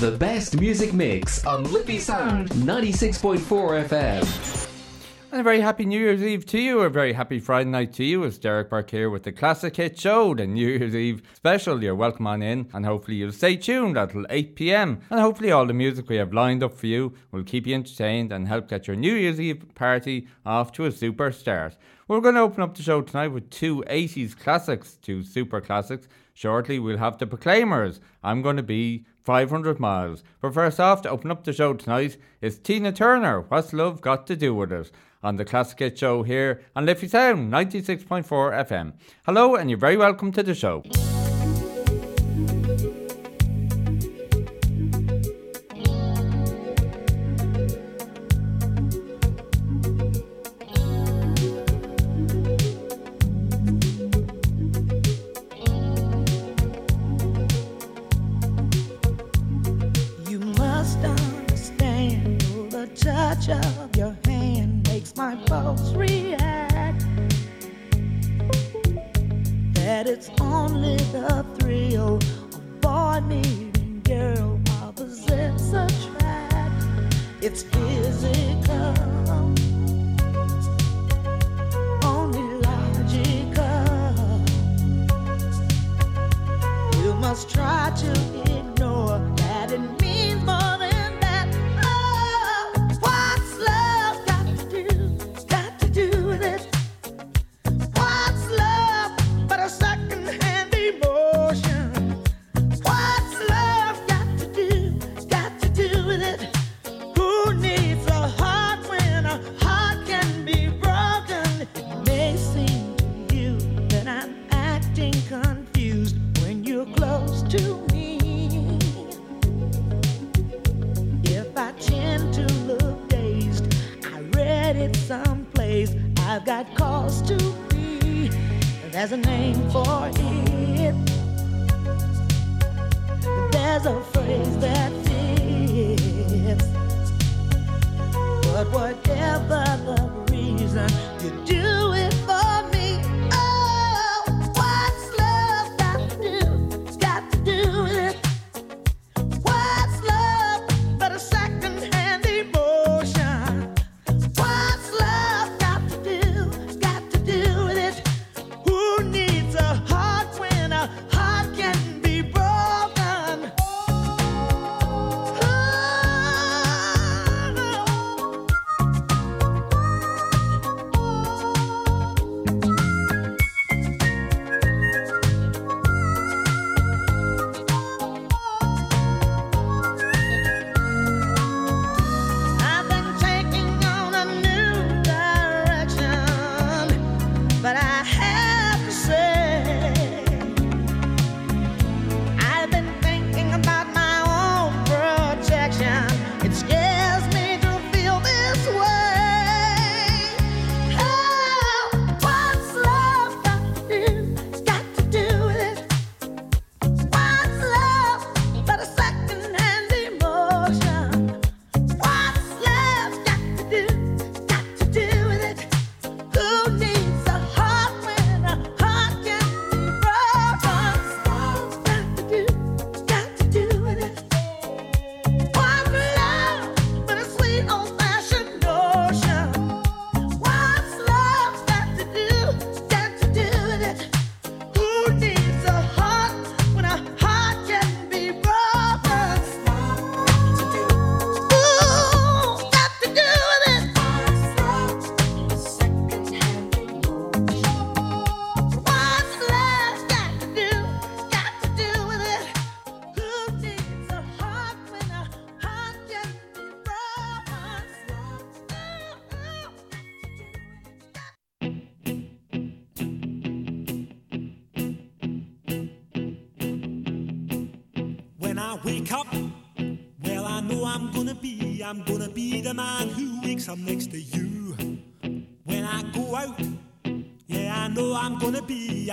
The best music mix on Liffey Sound 96.4 FM. And a very happy New Year's Eve to you. A very happy Friday night to you. It's Derek Burke here with the Classic Hit Show, the New Year's Eve special. You're welcome on in, and hopefully you'll stay tuned until 8 pm. And hopefully all the music we have lined up for you will keep you entertained and help get your New Year's Eve party off to a super start. We're going to open up the show tonight with two 80s classics, two super classics. Shortly, we'll have the Proclaimers. I'm going to be 500 miles. But first off, to open up the show tonight is Tina Turner. What's love got to do with it? On the Classic Hit Show here on Liffey Sound 96.4 FM. Hello, and you're very welcome to the show.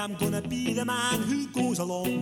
I'm gonna be the man who goes along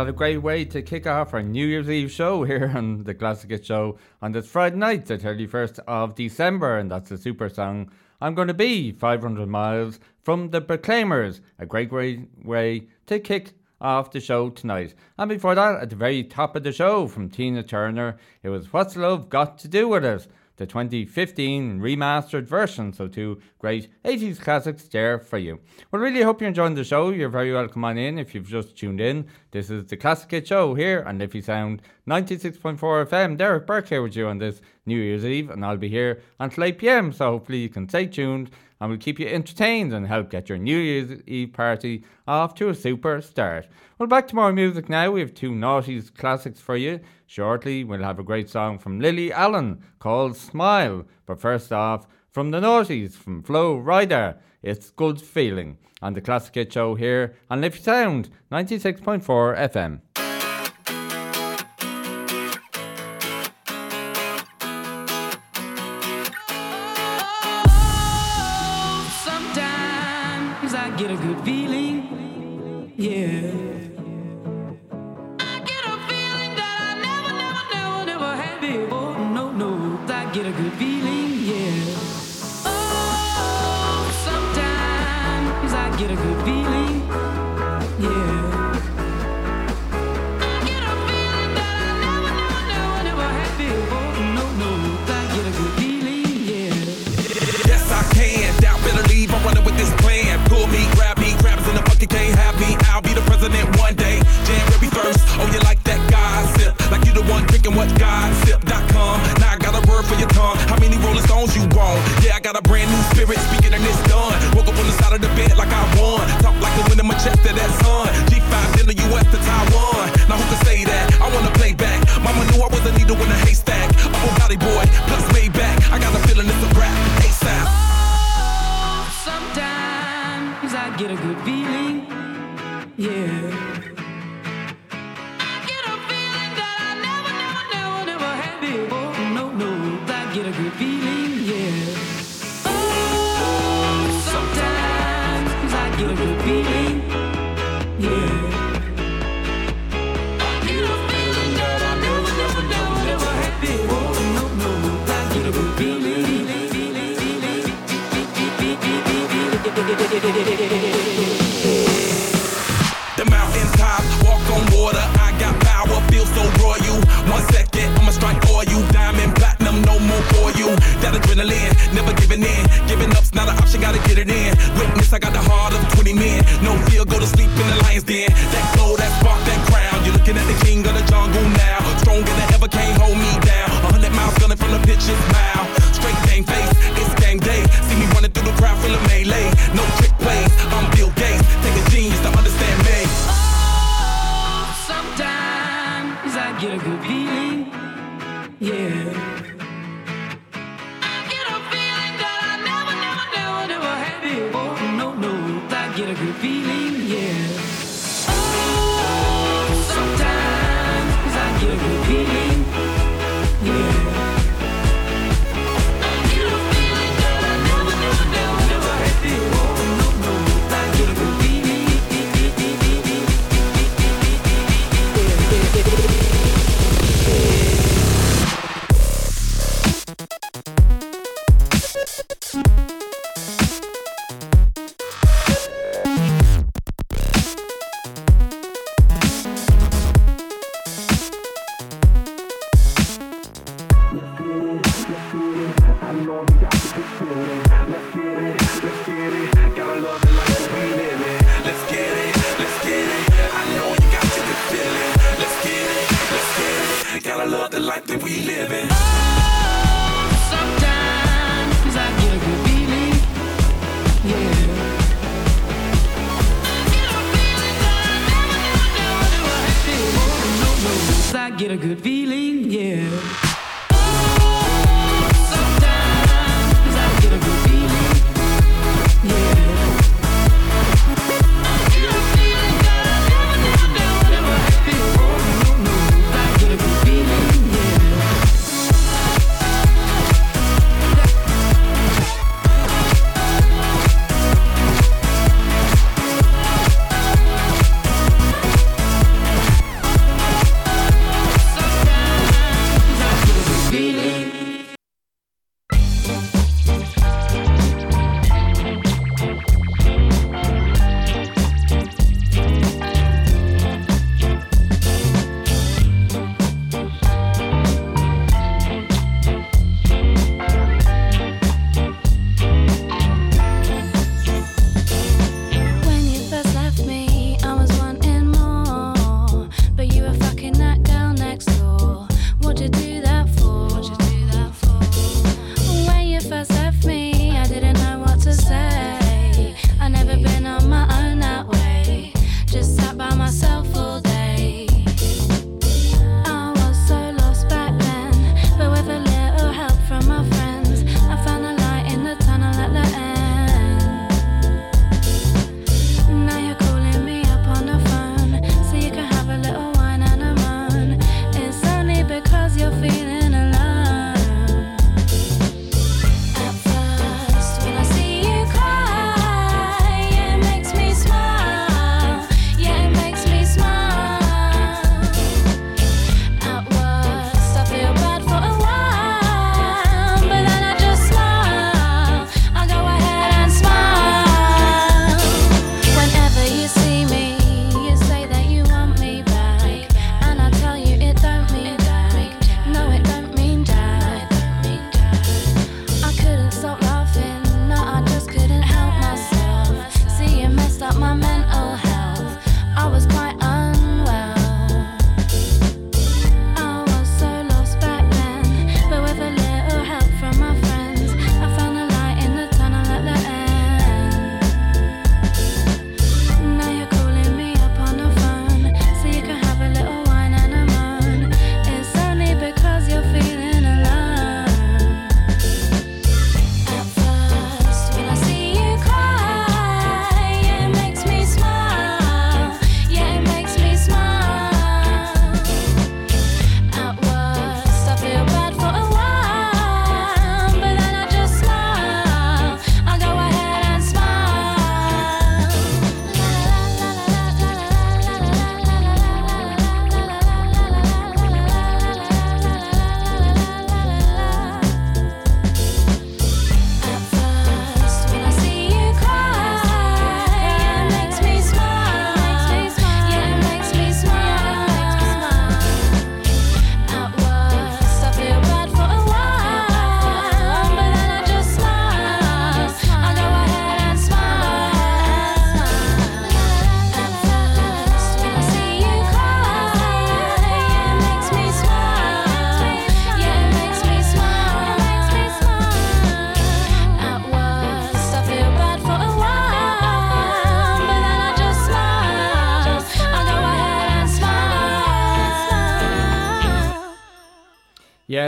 another great way to kick off our New Year's Eve show here on the Classic Show on this Friday night, the 31st of December, and that's the super song I'm Gonna Be 500 Miles from the Proclaimers. A great way, way to kick off the show tonight. And before that, at the very top of the show from Tina Turner, it was What's Love Got to Do with It? the 2015 remastered version. So, two great 80s classics there for you. Well, really hope you're enjoying the show. You're very welcome on in if you've just tuned in. This is the Classic Hit Show here on Liffey Sound 96.4 FM. Derek Burke here with you on this New Year's Eve, and I'll be here until 8 pm. So, hopefully, you can stay tuned and will keep you entertained and help get your New Year's Eve party off to a super start. Well, back to more music now. We have two Naughties classics for you. Shortly, we'll have a great song from Lily Allen called Smile. But first off, from the Naughties, from Flo Rida, it's Good Feeling on the Classic Hit Show here on Liffey Sound 96.4 FM. the tower. Good feeling,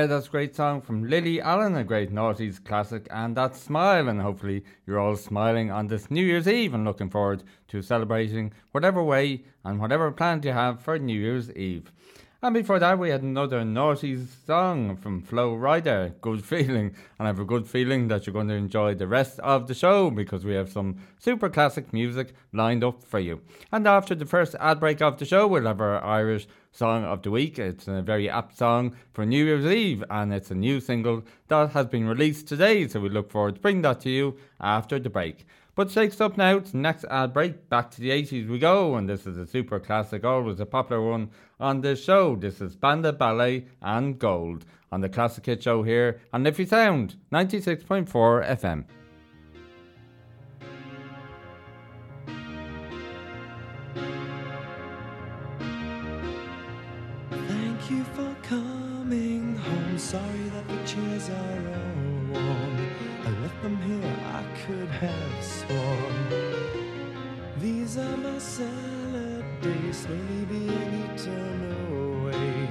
Yeah, that's a great song from Lily Allen, a great noughties classic, and that smile. And hopefully, you're all smiling on this New Year's Eve and looking forward to celebrating whatever way and whatever plans you have for New Year's Eve. And before that, we had another naughty song from Flo Rida, Good Feeling. And I have a good feeling that you're going to enjoy the rest of the show because we have some super classic music lined up for you. And after the first ad break of the show, we'll have our Irish Song of the Week. It's a very apt song for New Year's Eve, and it's a new single that has been released today. So we look forward to bringing that to you after the break. But shakes up now to next ad break. Back to the 80s we go, and this is a super classic, always a popular one on this show. This is Spandau Ballet and Gold on the Classic Hit Show here on Liffey Sound 96.4 FM. Thank you for coming home. Sorry that the chairs are all warm. I left them here, I could have sworn. These are my salad days, slowly being eaten away.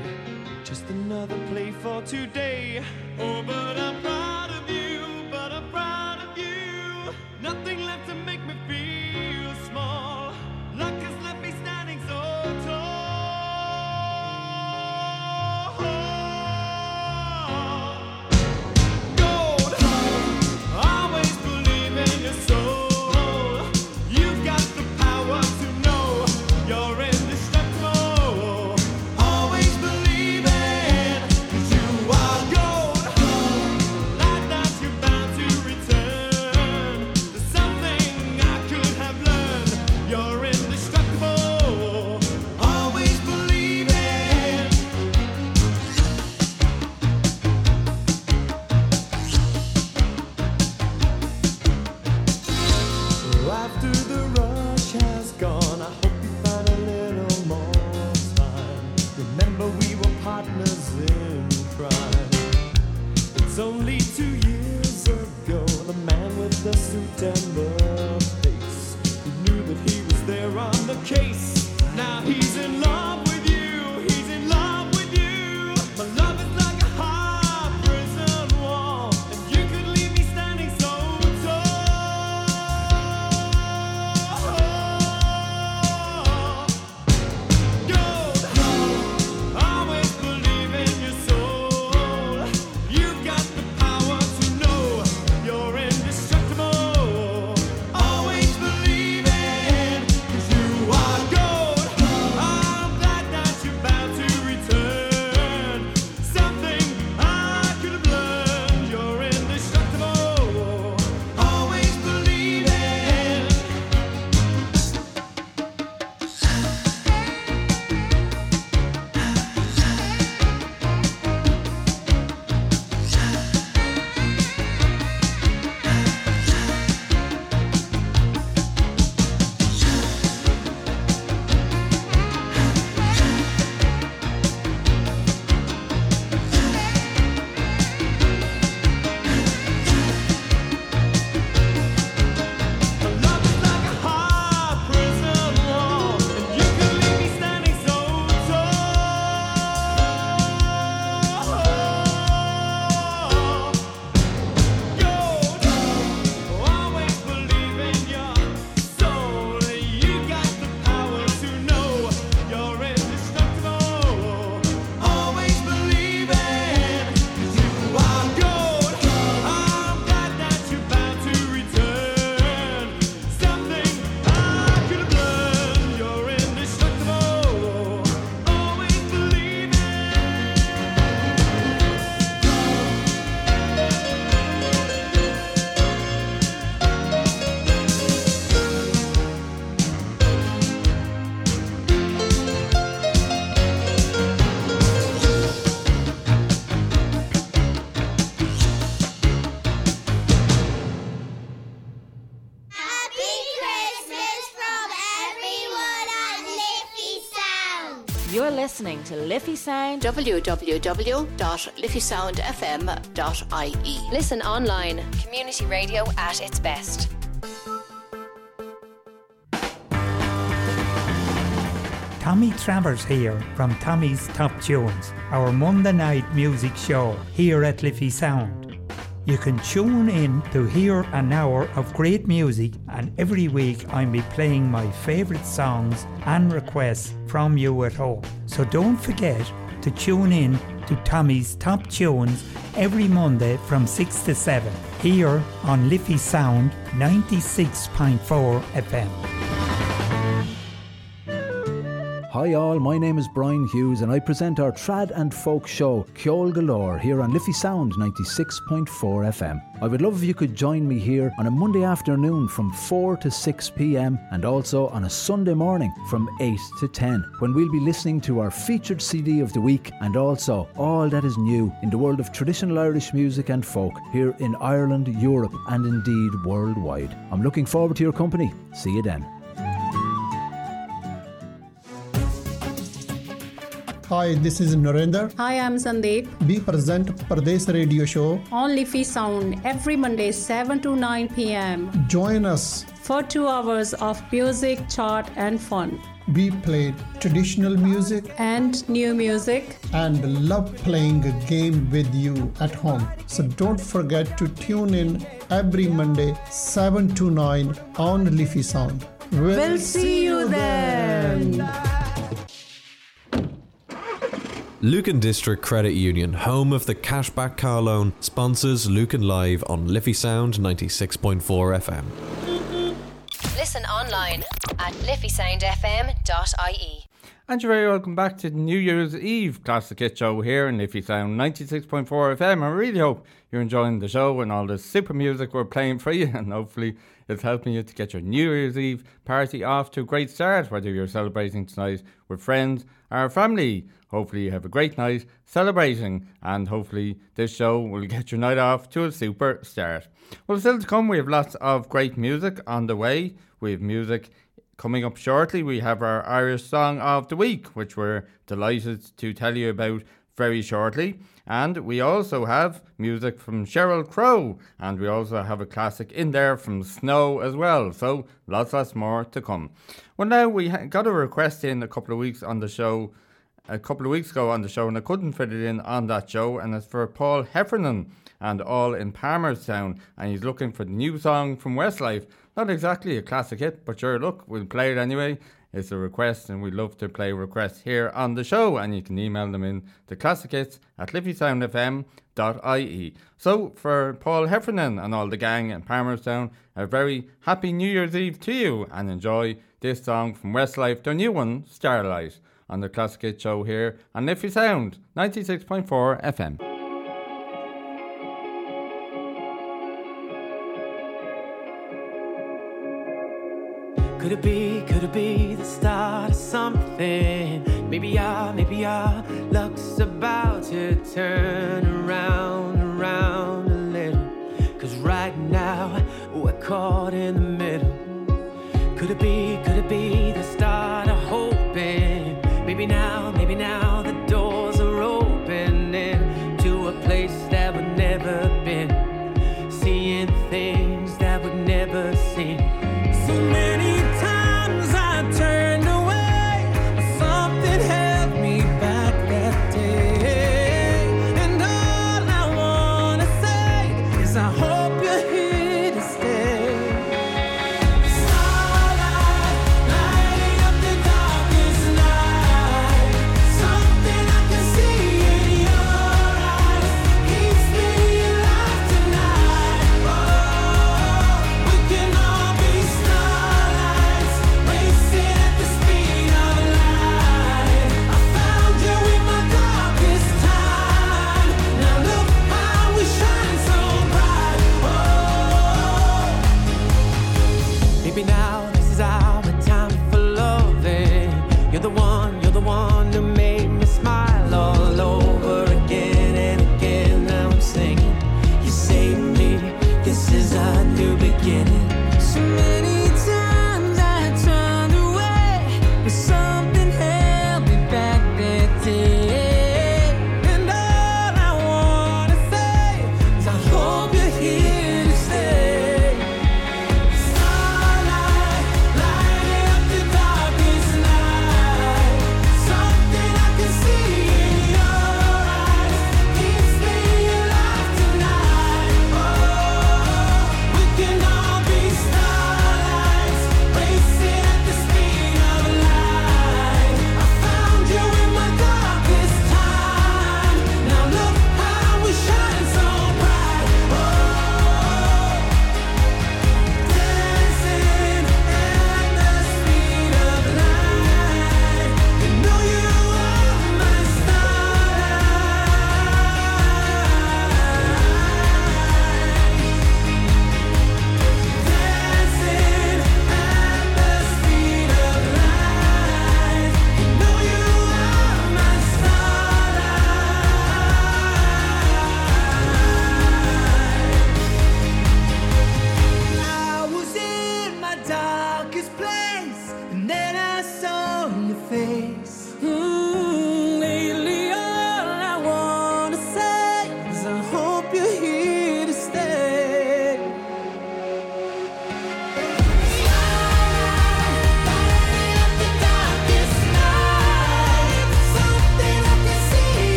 Just another play for today. Oh, but I'm You're listening to Liffey Sound. www.liffeysoundfm.ie. Listen online. Community radio at its best. Tommy Travers here from Tommy's Top Tunes, our Monday night music show here at Liffey Sound. You can tune in to hear an hour of great music, and every week I'll be playing my favourite songs and requests from you at home. So don't forget to tune in to Tommy's Top Tunes every Monday from 6 to 7 here on Liffey Sound 96.4 FM. Hi all, my name is Brian Hughes and I present our trad and folk show Ceol Galore here on Liffey Sound 96.4 FM. I would love if you could join me here on a Monday afternoon from 4 to 6 pm and also on a Sunday morning from 8 to 10 when we'll be listening to our featured CD of the week and also all that is new in the world of traditional Irish music and folk here in Ireland, Europe and indeed worldwide. I'm looking forward to your company. See you then. Hi, this is Narendra. Hi, I'm Sandeep. We present Pradesh Radio Show. On Liffey Sound every Monday 7 to 9 p.m. Join us for two hours of music, chart, and fun. We play traditional music and new music and love playing a game with you at home. So don't forget to tune in every Monday 7 to 9 on Liffey Sound. We'll, we'll see you then. then. Lucan District Credit Union, home of the cashback car loan, sponsors Lucan Live on Liffey Sound 96.4 FM. Listen online at liffeysoundfm.ie. And you're very welcome back to New Year's Eve Classic Hit Show here in Liffey Sound 96.4 FM. I really hope you're enjoying the show and all the super music we're playing for you, and hopefully it's helping you to get your New Year's Eve party off to a great start, whether you're celebrating tonight with friends or family. Hopefully, you have a great night celebrating, and hopefully, this show will get your night off to a super start. Well, still to come, we have lots of great music on the way. We have music coming up shortly. We have our Irish Song of the Week, which we're delighted to tell you about very shortly. And we also have music from Sheryl Crow, and we also have a classic in there from Snow as well. So lots, lots more to come. Well, now we got a request in a couple of weeks on the show a couple of weeks ago on the show, and I couldn't fit it in on that show. And it's for Paul Heffernan and all in Palmerstown, and he's looking for the new song from Westlife. Not exactly a classic hit, but sure, look, we'll play it anyway. It's a request, and we'd love to play requests here on the show. And you can email them in to classic hits at liffeysoundfm.ie. So, for Paul Heffernan and all the gang in Palmerstown, a very happy New Year's Eve to you, and enjoy this song from Westlife, their new one, Starlight on the Classic Hit Show here on Liffey Sound 96.4 FM. Could it be, could it be the start of something? Maybe our, maybe our luck's about to turn around, around a little. Cause right now we're caught in the middle. Could it be, could it be the start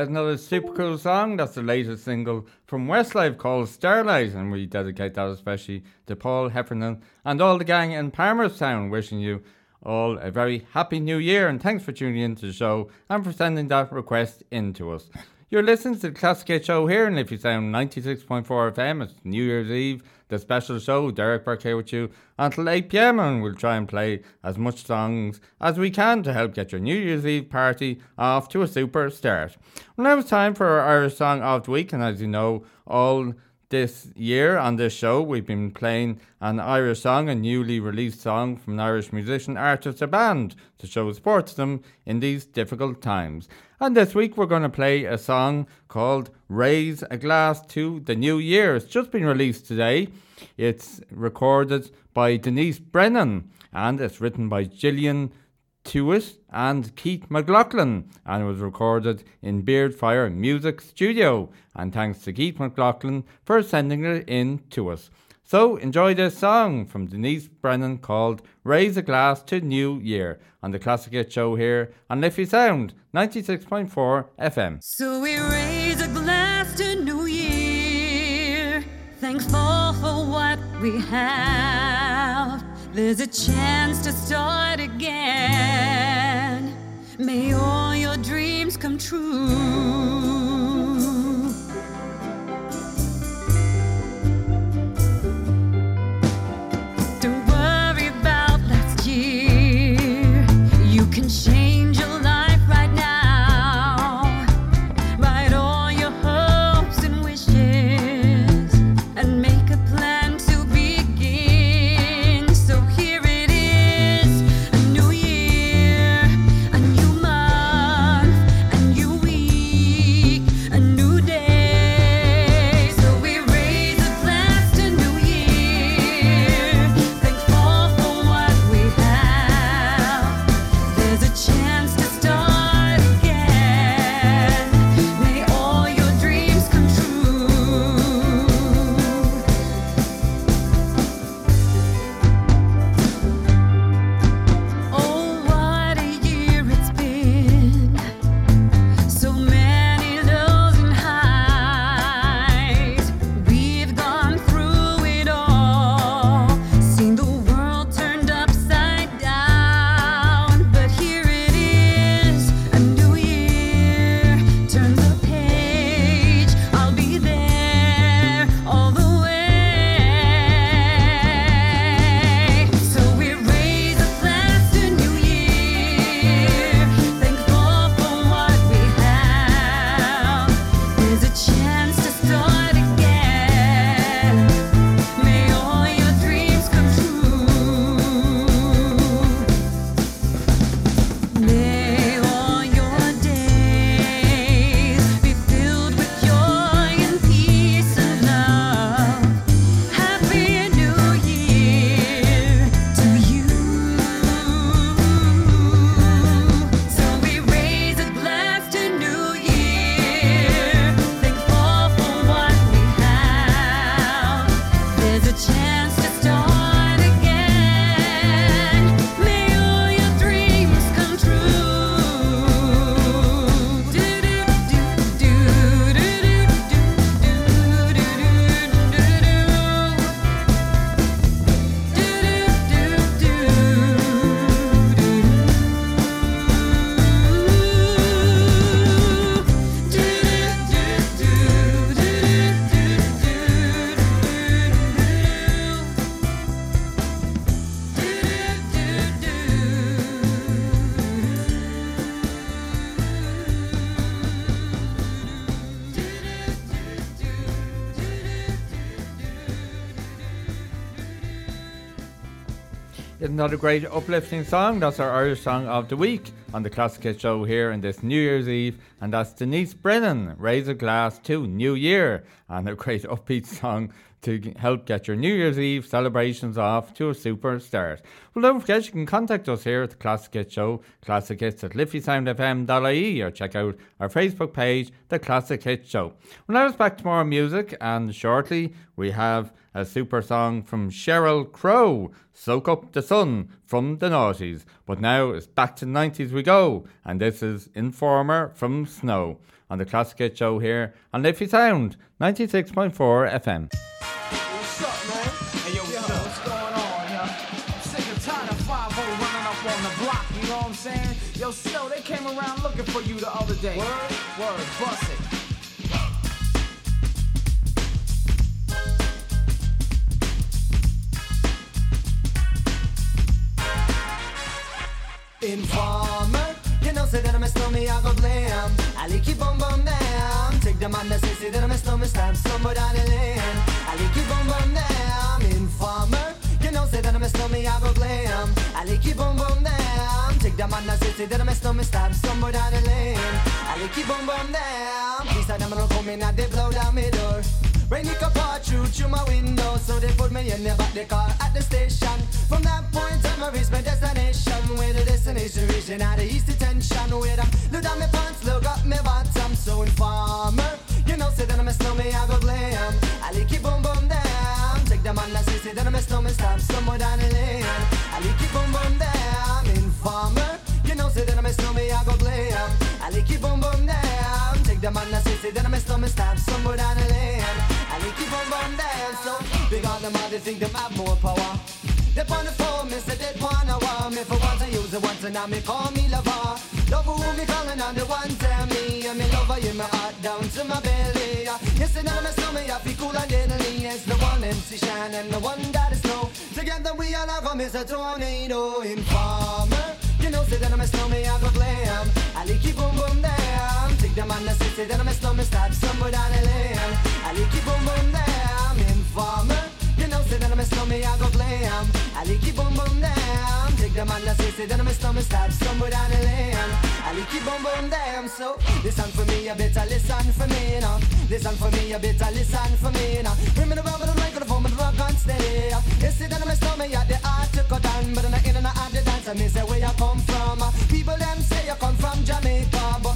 Yeah, another super cool song. That's the latest single from Westlife called Starlight, and we dedicate that especially to Paul Heffernan and all the gang in Palmerstown. Wishing you all a very happy new year, and thanks for tuning in to the show and for sending that request in to us. You're listening to the Classic Show here, and if you sound 96.4 FM, it's New Year's Eve, the special show. Derek Burke here with you until 8 pm, and we'll try and play as much songs as we can to help get your New Year's Eve party off to a super start. Well, now it's time for our Irish Song of the Week, and as you know, all this year on this show, we've been playing an Irish song, a newly released song from an Irish musician, artist, or band to show support to them in these difficult times. And this week we're going to play a song called Raise a Glass to the New Year. It's just been released today. It's recorded by Denise Brennan and it's written by Gillian Tewitt and Keith McLaughlin and it was recorded in Beardfire Music Studio. And thanks to Keith McLaughlin for sending it in to us. So enjoy this song from Denise Brennan called Raise a Glass to New Year on the Classic Hit Show here on Liffey Sound 96.4 FM. So we raise a glass to New Year, thankful for what we have. There's a chance to start again. May all your dreams come true. Isn't that a great uplifting song? That's our Irish Song of the Week on the Classic Hit Show here on this New Year's Eve. And that's Denise Brennan, Raise a Glass to New Year. And a great upbeat song to help get your New Year's Eve celebrations off to a super start. Well, don't forget you can contact us here at the Classic Hit Show, Classic Hits at liffeysoundfm.ie or check out our Facebook page, The Classic Hit Show. Well, now it's back to more music and shortly we have a super song from Sheryl Crow, Soak Up the Sun from the Naughties. But now it's back to 90s we go, and this is Informer from Snow on the Classic Hit Show here on Liffey Sound 96.4 FM. What's up, man? Hey, yo, what's, what's going on, yo? I'm sick and tired of 5 running up on the block, you know what I'm saying? Yo, Snow, they came around looking for you the other day. Word? Word, bust it. Informer, you know, say that I'm a snowman, I go blam. I like you bum bum down. Take the man that say, that I'm a snowman, stab somewhere down the lane. I like you bum bum down. Informer, you know, say that I'm a snowman, I go blam. I like you bum bum down. Take the man that say, that I'm a snowman, stab somewhere down the lane. I like you bum bum down. Please, I don't come in and they blow down my door. Rain it can pour through through my window, so they put me in the back the car at the station. From that point on, I reached my destination. Where the destination region at the east detention. Where I look down my pants, look up my bottom. So informer, you know, say that I'm a snowman, I go glam. I like it boom boom down. Take the man that say, say that I'm a snowman, stop somewhere down the lane. I like it boom boom down. Informer, you know, say that I'm a snowman, I go glam. I like it boom boom down. Take the man that say, say that I'm a snowman, stop somewhere down the lane. I like it boom boom down. So big on them, all they think them have more power. They on the phone, me say they wanna want me for once I use it once and now me call me lover. Love who me calling on the one tell me and me lover in my heart down to my belly. Yes, and I'm a stomach, I feel cool and deadly. It's the one MC Shine and the one that is snow. Together we all have come as a tornado informer. You know, say that I'm a snowman, I go glam. I like it boom boom down. Take the man that say, say that I'm a snowman, stop somewhere down the lane. I like it boom boom down. Informer. You know, say that I'm a snowman, I go glam. I like it boom boom down. Take the man that say, say that I'm a snowman, stop somewhere down the lane. I like it boom boom down. So listen for me, you better listen for me now. Listen for me, you better listen for me now. Bring me the rubber, the microphone, the rock on steady. You see I'm a snowman, yeah, the art to cut down, but I'm not in and out the dance. I say where you come from. People them say you come from Jamaica,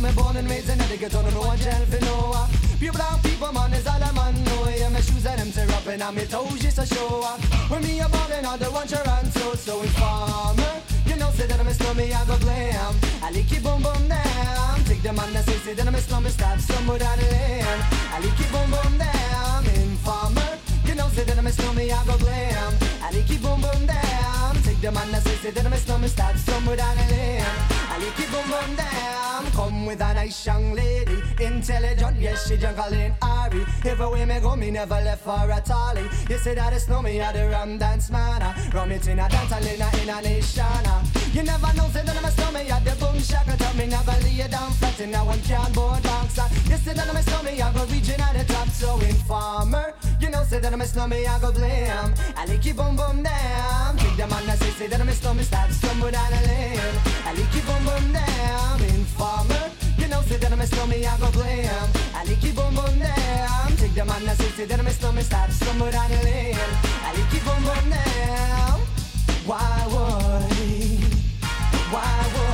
me born and raised in the ghetto, no tell for no. Pure brown people, man, is all I'm on. No, yeah, my shoes and them tear up and I'm toes just a show. When me a ballin', all the one run so so informer. You know, say that I'm a snowman, I go glam. I like it boom boom down. Take the man that say, say that I'm a snowman, stop somewhere down the lane. I like it boom boom down. Informer. You know, say that I'm a snowman, I go glam. I like it boom boom down. That say, say that I'm a snowman, stop somewhere down the lane. I like it boom boom down. Come with a nice young lady, intelligent, yes, she jungle in Ari. Everywhere me go, me never left for a tally. You say that it's no me, I the rum dance man. Ah. Rum it in a dance, I in a, in a nation. Ah. You never know, say that I'm a snowman, I the boom shaka. Tell me never lay down flat in a one cardboard box. You say that I'm a snowman, I go reaching at the top, so informer. You say that I'm a snowman, I go blam. I like it boom boom down. Take the man that say, say that I'm a snowman, start stumble down the lane. I like it boom boom down. Informer. You know, say that I'm a snowman, I go blam. I like it boom boom down. Take the man that say, say that I'm a snowman, start stumble down the lane. I like it boom boom down. Why would? Why would?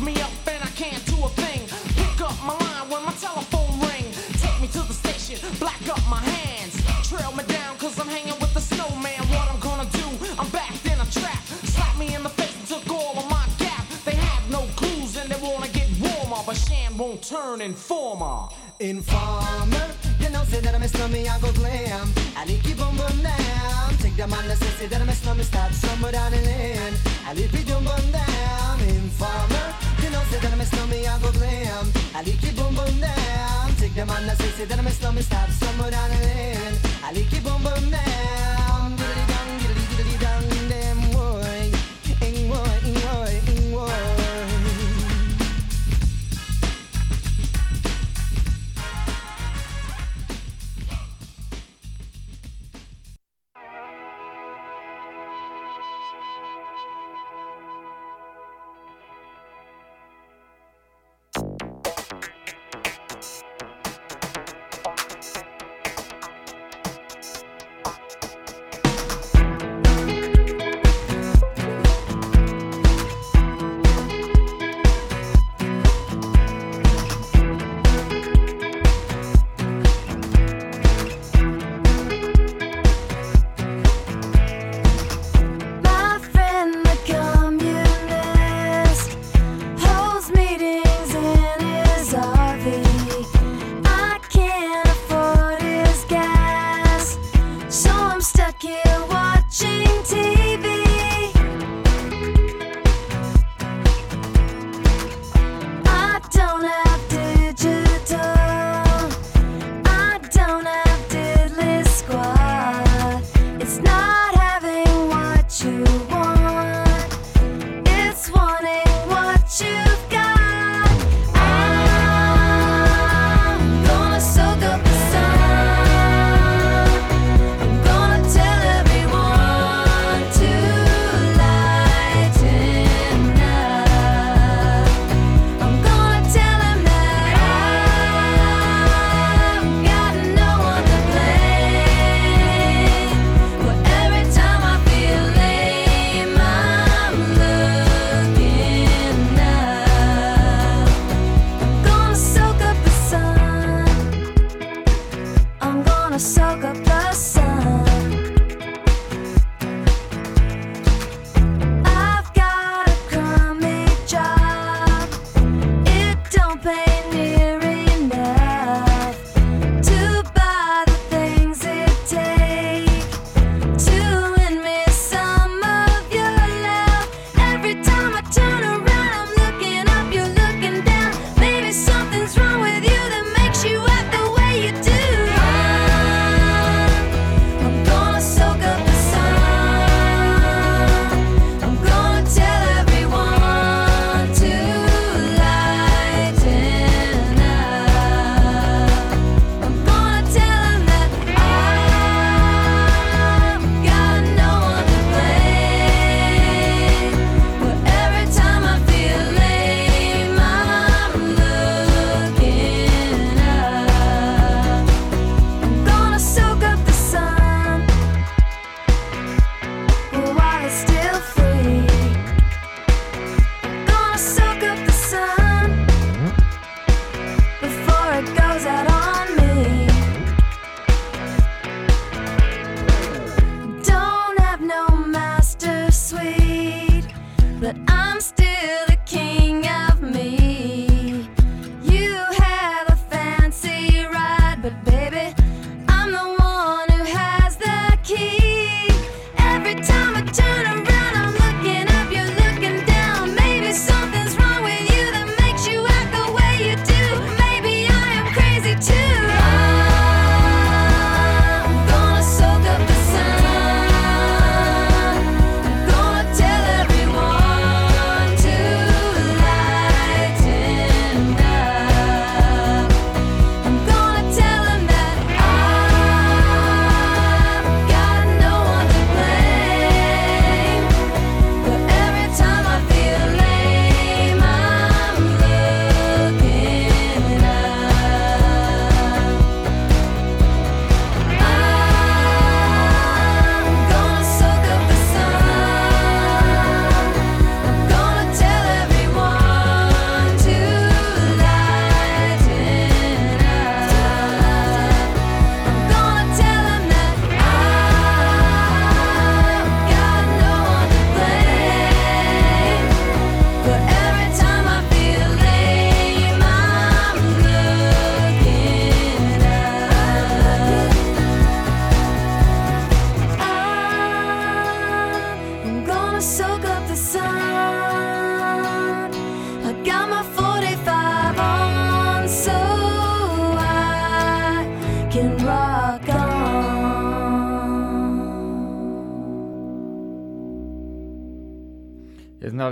Me up and I can't do a thing. Pick up my line when my telephone ring. Take me to the station, black up my hands. Trail me down cause I'm hanging with the snowman. What I'm gonna do? I'm backed in a trap. Slap me in the face and took all of my gap. They have no clues and they wanna get warmer. But Shan won't turn informer. Informer, know, say that I'm a snowman, I go glam. I like it boom boom down. Take the man that say, that I'm a snowman, stop somewhere down the lane. I like it boom boom down. Informer, you know, say that I'm a snowman, I go glam. I like it boom boom down. Take the man that say, that I'm a snowman, stop somewhere down the lane. I like it boom boom down. Diddly dong, diddly diddly dong,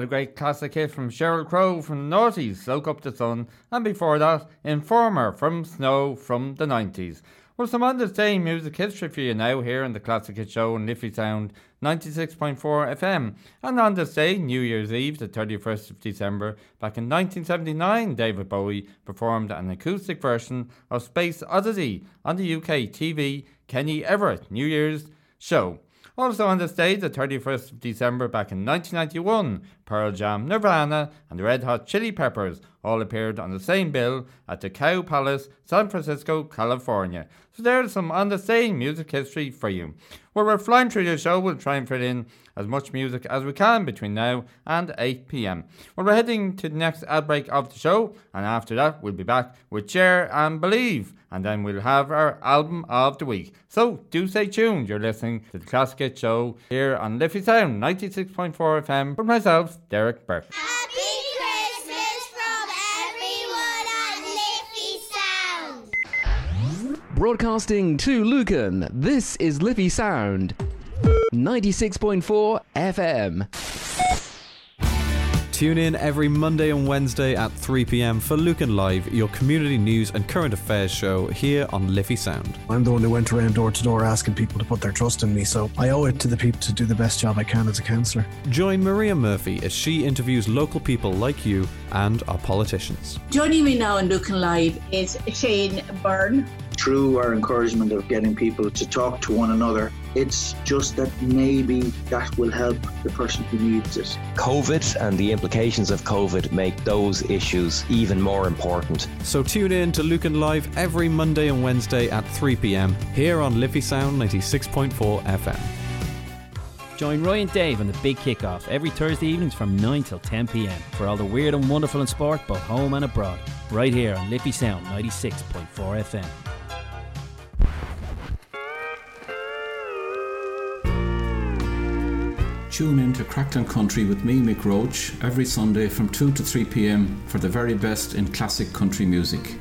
a great classic hit from Sheryl Crow from the noughties, Soak Up the Sun, and before that, Informer from Snow from the 90s. Well, some understanding music history for you now here on the Classic Hit Show on Liffey Sound 96.4 FM. And on this day, New Year's Eve, the 31st of December, back in 1979, David Bowie performed an acoustic version of Space Oddity on the UK TV Kenny Everett New Year's show. Also on this day, the 31st of December back in 1991, Pearl Jam, Nirvana, and the Red Hot Chili Peppers all appeared on the same bill at the Cow Palace, San Francisco, California. So there's some on the same music history for you. Well, we're flying through the show. We'll try and fit in as much music as we can between now and 8 pm. Well, we're heading to the next ad break of the show, and after that, we'll be back with Cher and Believe, and then we'll have our album of the week. So do stay tuned. You're listening to the Classic Hit Show here on Liffey Sound 96.4 FM with myself, Derek Burke. Happy Christmas from everyone at Liffey Sound. Broadcasting to Lucan, this is Liffey Sound 96.4 FM. Tune in every Monday and Wednesday at 3 pm for Lucan Live, your community news and current affairs show here on Liffey Sound. I'm the one who went around door to door asking people to put their trust in me, so I owe it to the people to do the best job I can as a counsellor. Join Maria Murphy as she interviews local people like you and our politicians. Joining me now on Lucan Live is Shane Byrne. Through our encouragement of getting people to talk to one another, it's just that maybe that will help the person who needs it. COVID and the implications of COVID make those issues even more important. So tune in to Lucan Live every Monday and Wednesday at 3 pm here on Liffey Sound 96.4 FM. Join Roy and Dave on the big kickoff every Thursday evenings from 9 till 10 pm for all the weird and wonderful in sport, both home and abroad. Right here on Liffey Sound 96.4 FM. Tune in to Crackland Country with me, Mick Roach, every Sunday from 2 to 3 pm for the very best in classic country music.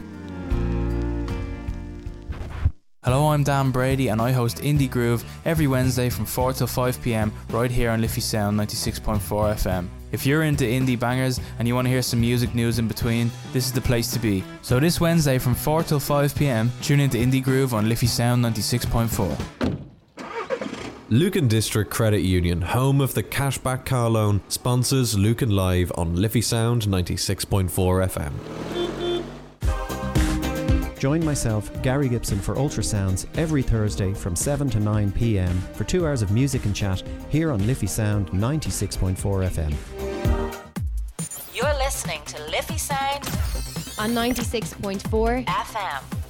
Hello, I'm Dan Brady and I host Indie Groove every Wednesday from 4 till 5 pm right here on Liffey Sound 96.4 FM. If you're into indie bangers and you want to hear some music news in between, this is the place to be. So this Wednesday from 4 till 5 pm, tune in to Indie Groove on Liffey Sound 96.4. Lucan District Credit Union, home of the cashback car loan, sponsors Lucan Live on Liffey Sound 96.4 FM. Join myself, Gary Gibson, for Ultrasounds every Thursday from 7 to 9 pm for two hours of music and chat here on Liffey Sound 96.4 FM. You're listening to Liffey Sound on 96.4 FM.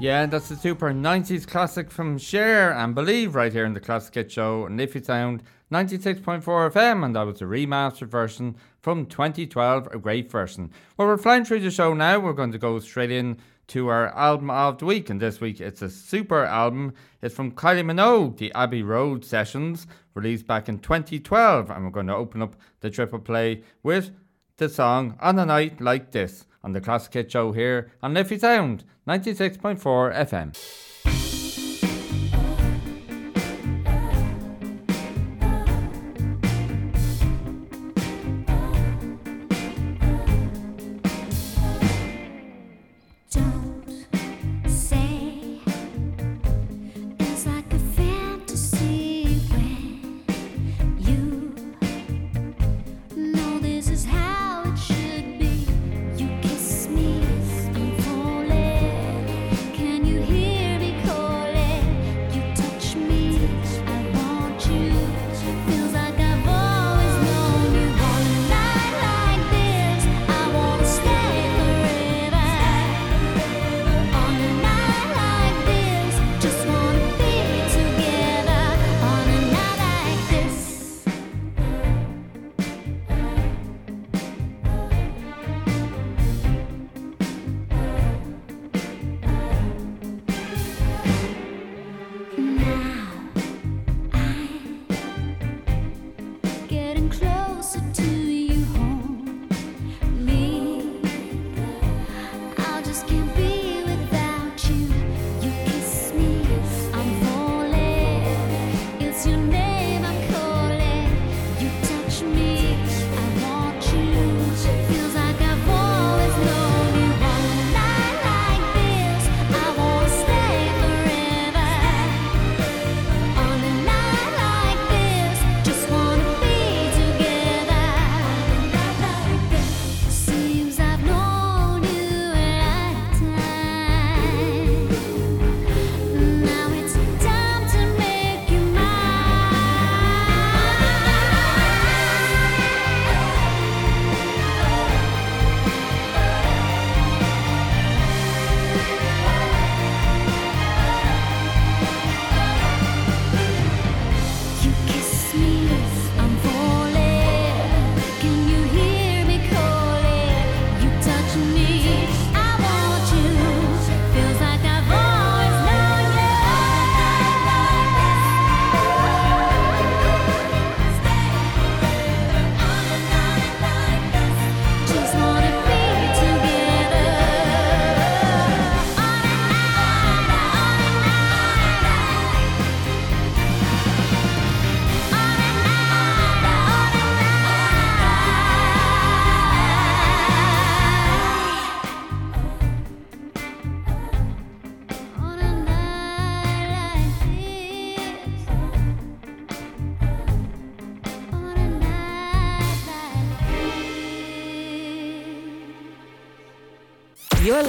Yeah, that's the super 90s classic from Cher and Believe right here in the Classic Hit Show on you Sound 96.4 FM, and that was a remastered version from 2012, a great version. Well, we're flying through the show now. We're going to go straight in to our album of the week, and this week it's a super album. It's from Kylie Minogue, the Abbey Road Sessions, released back in 2012, and we're going to open up the triple play with the song On a Night Like This on the Classic Hit Show here on Liffey Sound 96.4 FM.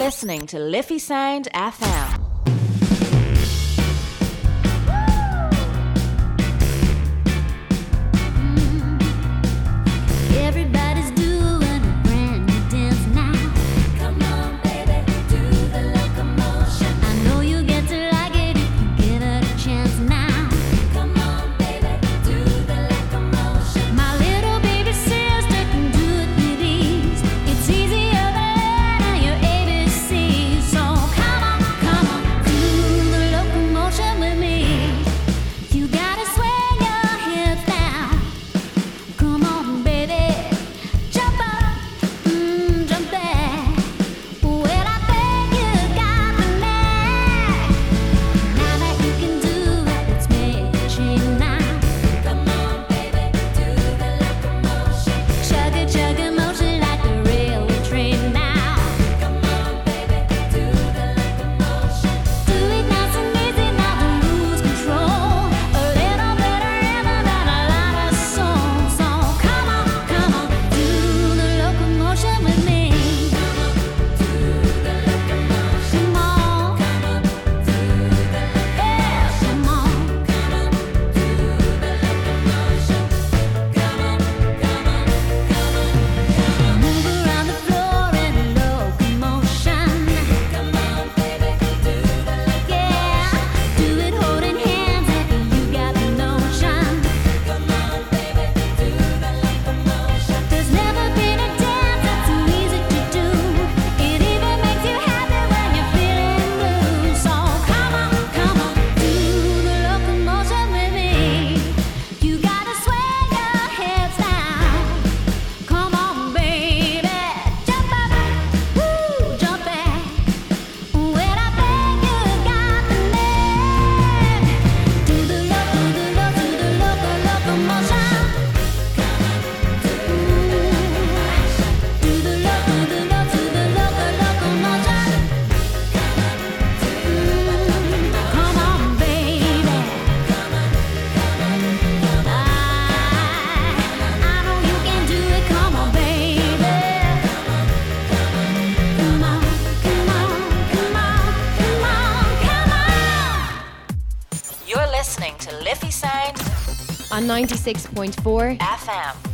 listening to Liffey Sound FM. 96.4 FM.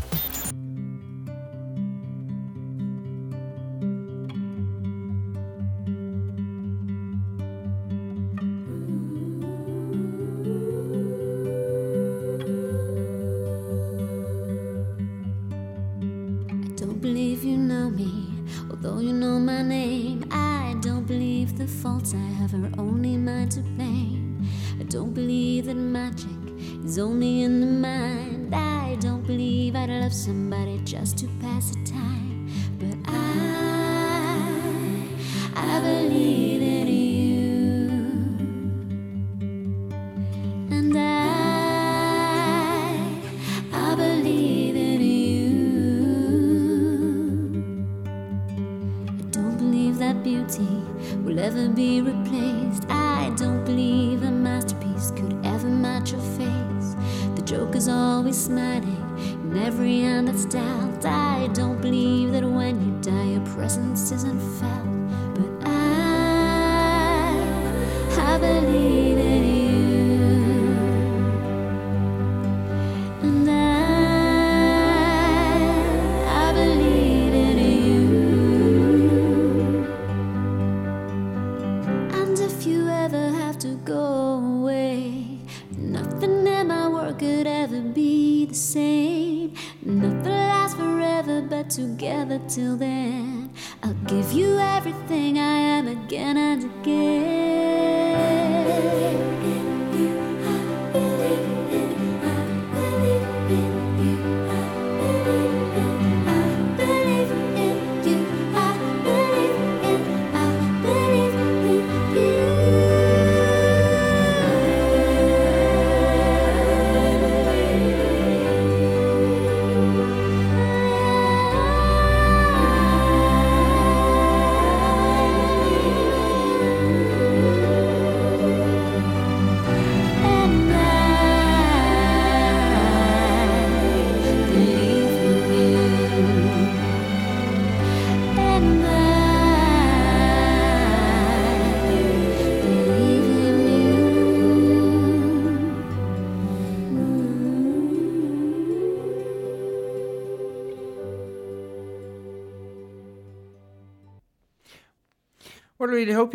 Together till then, I'll give you everything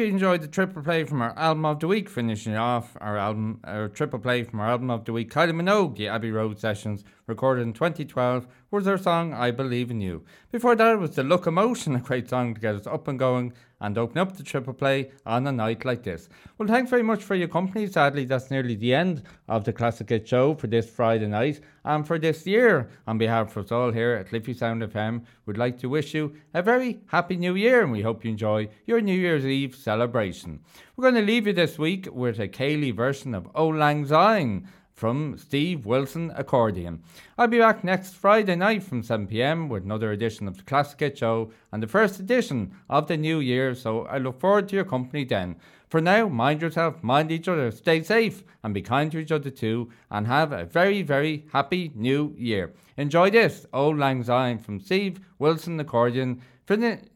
you enjoyed the triple play from our album of the week, finishing off our album, our triple play from our album of the week. Kylie Minogue, the Abbey Road Sessions, recorded in 2012, was her song "I Believe in You." Before that, it was the Locomotion, a great song to get us up and going and open up the triple play on a night like this. Well, thanks very much for your company. Sadly, that's nearly the end of the Classic Hit Show for this Friday night and for this year. On behalf of us all here at Liffey Sound FM, we'd like to wish you a very happy new year and we hope you enjoy your New Year's Eve celebration. We're going to leave you this week with a céilí version of Auld Lang Syne from Steve Wilson Accordion. I'll be back next Friday night from 7pm with another edition of the Classic Hit Show and the first edition of the new year, so I look forward to your company then. For now, mind yourself, mind each other, stay safe, and be kind to each other too, and have a very, very happy new year. Enjoy this, Auld Lang Syne from Steve Wilson Accordion,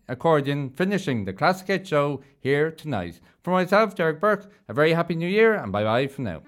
accordion finishing the Classic Hit Show here tonight. For myself, Derek Burke, a very happy new year, and bye bye for now.